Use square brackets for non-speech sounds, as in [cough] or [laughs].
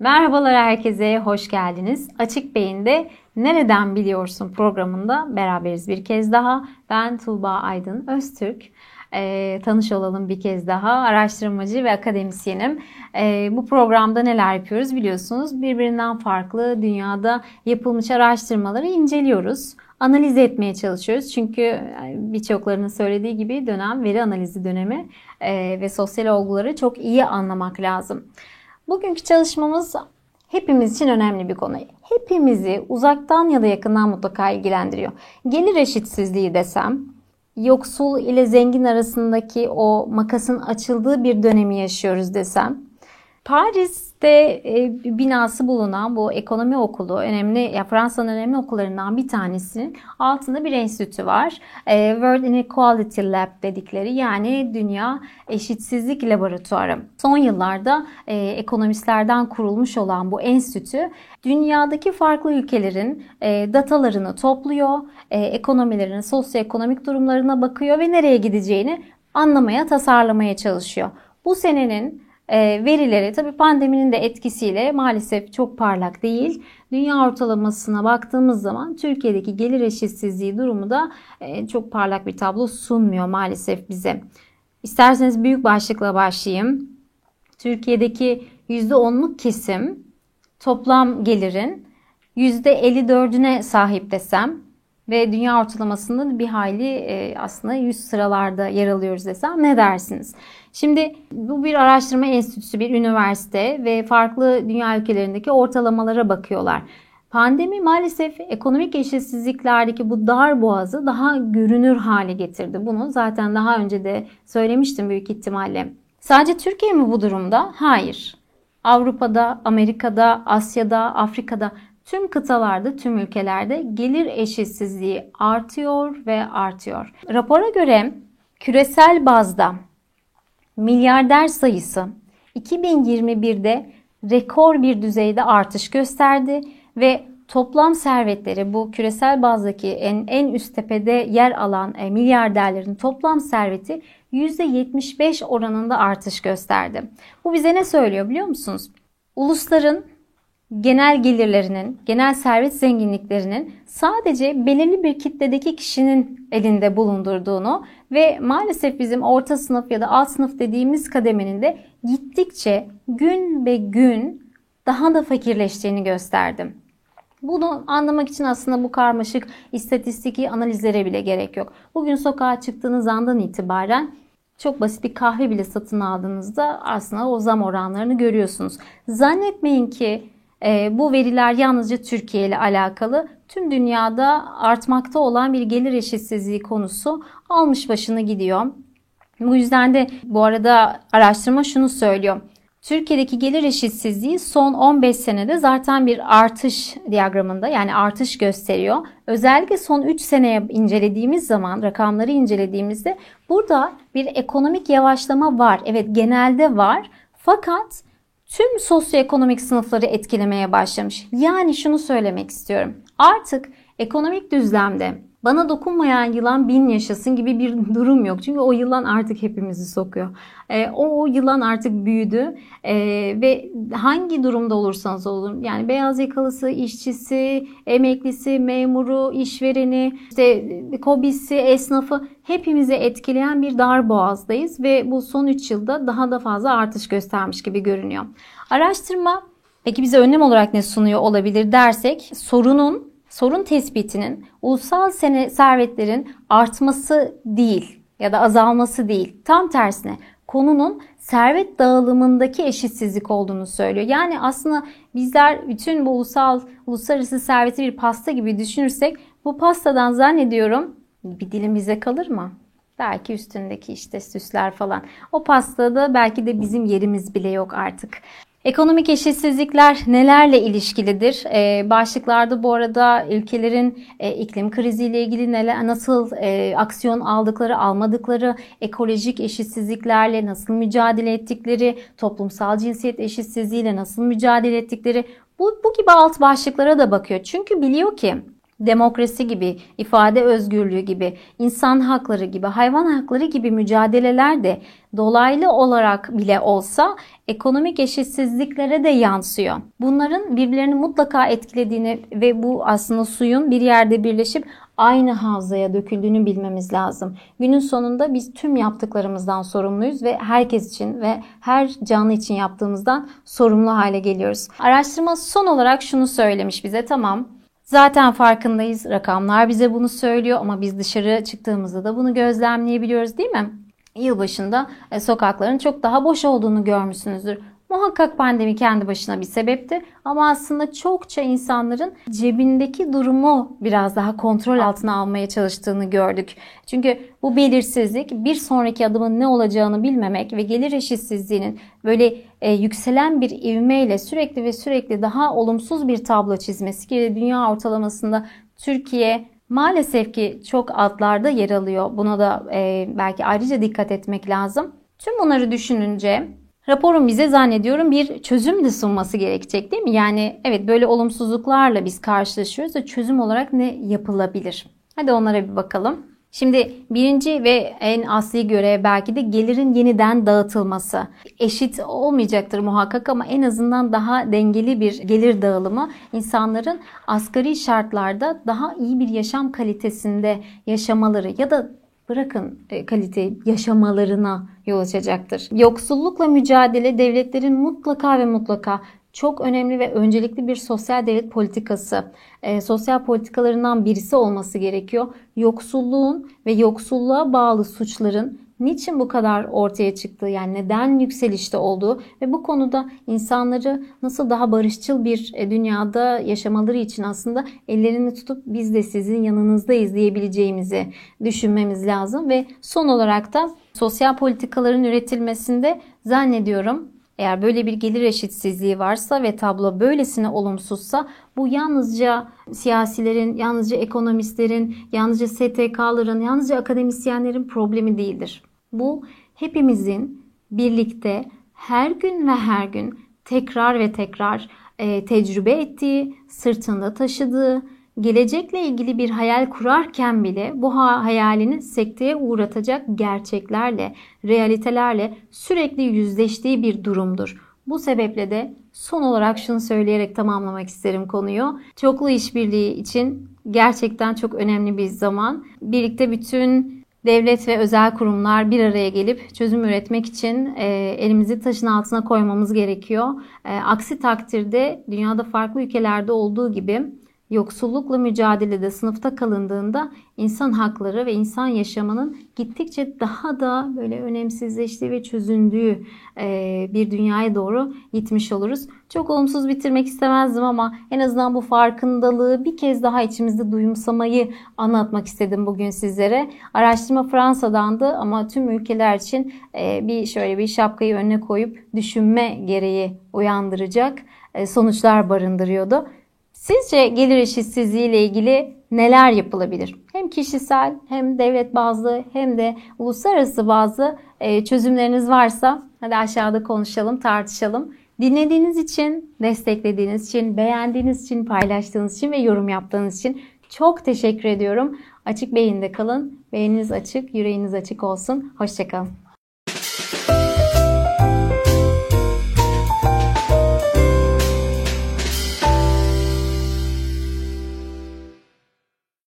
Merhabalar herkese, hoş geldiniz. Açık Beyin'de Nereden Biliyorsun programında beraberiz bir kez daha. Ben Tuğba Aydın Öztürk. E, tanış olalım bir kez daha. Araştırmacı ve akademisyenim. E, bu programda neler yapıyoruz biliyorsunuz. Birbirinden farklı dünyada yapılmış araştırmaları inceliyoruz. Analiz etmeye çalışıyoruz. Çünkü birçoklarının söylediği gibi dönem veri analizi dönemi e, ve sosyal olguları çok iyi anlamak lazım. Bugünkü çalışmamız hepimiz için önemli bir konu. Hepimizi uzaktan ya da yakından mutlaka ilgilendiriyor. Gelir eşitsizliği desem, yoksul ile zengin arasındaki o makasın açıldığı bir dönemi yaşıyoruz desem, Paris'te e, binası bulunan bu ekonomi okulu önemli ya Fransa'nın önemli okullarından bir tanesinin altında bir enstitü var. E, World Inequality Lab dedikleri yani Dünya Eşitsizlik Laboratuvarı. Son yıllarda e, ekonomistlerden kurulmuş olan bu enstitü dünyadaki farklı ülkelerin datalarını topluyor, e, ekonomilerin sosyoekonomik durumlarına bakıyor ve nereye gideceğini anlamaya, tasarlamaya çalışıyor. Bu senenin verileri tabii pandeminin de etkisiyle maalesef çok parlak değil. Dünya ortalamasına baktığımız zaman Türkiye'deki gelir eşitsizliği durumu da e, çok parlak bir tablo sunmuyor maalesef bize. İsterseniz büyük başlıkla başlayayım. Türkiye'deki %10'luk kesim toplam gelirin %54'üne sahip desem ve dünya ortalamasında bir hayli e, aslında 100 sıralarda yer alıyoruz desem ne dersiniz? Şimdi bu bir araştırma enstitüsü, bir üniversite ve farklı dünya ülkelerindeki ortalamalara bakıyorlar. Pandemi maalesef ekonomik eşitsizliklerdeki bu dar boğazı daha görünür hale getirdi. Bunu zaten daha önce de söylemiştim büyük ihtimalle. Sadece Türkiye mi bu durumda? Hayır. Avrupa'da, Amerika'da, Asya'da, Afrika'da tüm kıtalarda, tüm ülkelerde gelir eşitsizliği artıyor ve artıyor. Rapora göre küresel bazda milyarder sayısı 2021'de rekor bir düzeyde artış gösterdi ve toplam servetleri bu küresel bazdaki en, en üst tepede yer alan e, milyarderlerin toplam serveti %75 oranında artış gösterdi. Bu bize ne söylüyor biliyor musunuz? Ulusların genel gelirlerinin, genel servet zenginliklerinin sadece belirli bir kitledeki kişinin elinde bulundurduğunu ve maalesef bizim orta sınıf ya da alt sınıf dediğimiz kademenin de gittikçe gün be gün daha da fakirleştiğini gösterdim. Bunu anlamak için aslında bu karmaşık istatistiki analizlere bile gerek yok. Bugün sokağa çıktığınız andan itibaren çok basit bir kahve bile satın aldığınızda aslında o zam oranlarını görüyorsunuz. Zannetmeyin ki bu veriler yalnızca Türkiye ile alakalı. Tüm dünyada artmakta olan bir gelir eşitsizliği konusu almış başını gidiyor. Bu yüzden de bu arada araştırma şunu söylüyor. Türkiye'deki gelir eşitsizliği son 15 senede zaten bir artış diyagramında yani artış gösteriyor. Özellikle son 3 seneye incelediğimiz zaman rakamları incelediğimizde burada bir ekonomik yavaşlama var. Evet genelde var. Fakat tüm sosyoekonomik sınıfları etkilemeye başlamış. Yani şunu söylemek istiyorum. Artık ekonomik düzlemde bana dokunmayan yılan bin yaşasın gibi bir [laughs] durum yok. Çünkü o yılan artık hepimizi sokuyor. E, o, o yılan artık büyüdü e, ve hangi durumda olursanız olun yani beyaz yakalısı, işçisi, emeklisi, memuru, işvereni, işte kobisi, esnafı hepimizi etkileyen bir dar boğazdayız ve bu son 3 yılda daha da fazla artış göstermiş gibi görünüyor. Araştırma peki bize önlem olarak ne sunuyor olabilir dersek sorunun sorun tespitinin ulusal sene servetlerin artması değil ya da azalması değil. Tam tersine konunun servet dağılımındaki eşitsizlik olduğunu söylüyor. Yani aslında bizler bütün bu ulusal uluslararası serveti bir pasta gibi düşünürsek bu pastadan zannediyorum bir dilim bize kalır mı? Belki üstündeki işte süsler falan. O pastada belki de bizim yerimiz bile yok artık. Ekonomik eşitsizlikler nelerle ilişkilidir? Ee, başlıklarda bu arada ülkelerin e, iklim kriziyle ilgili neler, nasıl e, aksiyon aldıkları, almadıkları, ekolojik eşitsizliklerle nasıl mücadele ettikleri, toplumsal cinsiyet eşitsizliğiyle nasıl mücadele ettikleri bu, bu gibi alt başlıklara da bakıyor. Çünkü biliyor ki demokrasi gibi, ifade özgürlüğü gibi, insan hakları gibi, hayvan hakları gibi mücadeleler de dolaylı olarak bile olsa ekonomik eşitsizliklere de yansıyor. Bunların birbirlerini mutlaka etkilediğini ve bu aslında suyun bir yerde birleşip aynı havzaya döküldüğünü bilmemiz lazım. Günün sonunda biz tüm yaptıklarımızdan sorumluyuz ve herkes için ve her canlı için yaptığımızdan sorumlu hale geliyoruz. Araştırma son olarak şunu söylemiş bize tamam Zaten farkındayız. Rakamlar bize bunu söylüyor ama biz dışarı çıktığımızda da bunu gözlemleyebiliyoruz değil mi? Yılbaşında e, sokakların çok daha boş olduğunu görmüşsünüzdür. Muhakkak pandemi kendi başına bir sebepti ama aslında çokça insanların cebindeki durumu biraz daha kontrol altına almaya çalıştığını gördük. Çünkü bu belirsizlik bir sonraki adımın ne olacağını bilmemek ve gelir eşitsizliğinin böyle e, yükselen bir ivmeyle sürekli ve sürekli daha olumsuz bir tablo çizmesi ki dünya ortalamasında Türkiye maalesef ki çok altlarda yer alıyor. Buna da e, belki ayrıca dikkat etmek lazım. Tüm bunları düşününce raporun bize zannediyorum bir çözüm de sunması gerekecek değil mi? Yani evet böyle olumsuzluklarla biz karşılaşıyoruz da çözüm olarak ne yapılabilir? Hadi onlara bir bakalım. Şimdi birinci ve en asli görev belki de gelirin yeniden dağıtılması. Eşit olmayacaktır muhakkak ama en azından daha dengeli bir gelir dağılımı insanların asgari şartlarda daha iyi bir yaşam kalitesinde yaşamaları ya da bırakın e, kalite yaşamalarına yol açacaktır. Yoksullukla mücadele devletlerin mutlaka ve mutlaka çok önemli ve öncelikli bir sosyal devlet politikası, e, sosyal politikalarından birisi olması gerekiyor. Yoksulluğun ve yoksulluğa bağlı suçların niçin bu kadar ortaya çıktığı yani neden yükselişte olduğu ve bu konuda insanları nasıl daha barışçıl bir e, dünyada yaşamaları için aslında ellerini tutup biz de sizin yanınızdayız diyebileceğimizi düşünmemiz lazım. Ve son olarak da sosyal politikaların üretilmesinde zannediyorum eğer böyle bir gelir eşitsizliği varsa ve tablo böylesine olumsuzsa bu yalnızca siyasilerin, yalnızca ekonomistlerin, yalnızca STK'ların, yalnızca akademisyenlerin problemi değildir. Bu hepimizin birlikte her gün ve her gün tekrar ve tekrar e, tecrübe ettiği, sırtında taşıdığı, gelecekle ilgili bir hayal kurarken bile bu hayalini sekteye uğratacak gerçeklerle, realitelerle sürekli yüzleştiği bir durumdur. Bu sebeple de son olarak şunu söyleyerek tamamlamak isterim konuyu. Çoklu işbirliği için gerçekten çok önemli bir zaman. Birlikte bütün devlet ve özel kurumlar bir araya gelip çözüm üretmek için e, elimizi taşın altına koymamız gerekiyor. E, aksi takdirde dünyada farklı ülkelerde olduğu gibi Yoksullukla mücadelede sınıfta kalındığında insan hakları ve insan yaşamının gittikçe daha da böyle önemsizleştiği ve çözündüğü e, bir dünyaya doğru gitmiş oluruz. Çok olumsuz bitirmek istemezdim ama en azından bu farkındalığı bir kez daha içimizde duyumsamayı anlatmak istedim bugün sizlere. Araştırma Fransa'dandı ama tüm ülkeler için e, bir şöyle bir şapkayı önüne koyup düşünme gereği uyandıracak e, sonuçlar barındırıyordu. Sizce gelir eşitsizliği ile ilgili neler yapılabilir? Hem kişisel hem devlet bazlı hem de uluslararası bazı e, çözümleriniz varsa hadi aşağıda konuşalım, tartışalım. Dinlediğiniz için, desteklediğiniz için, beğendiğiniz için, paylaştığınız için ve yorum yaptığınız için çok teşekkür ediyorum. Açık beyinde kalın. Beyniniz açık, yüreğiniz açık olsun. Hoşçakalın.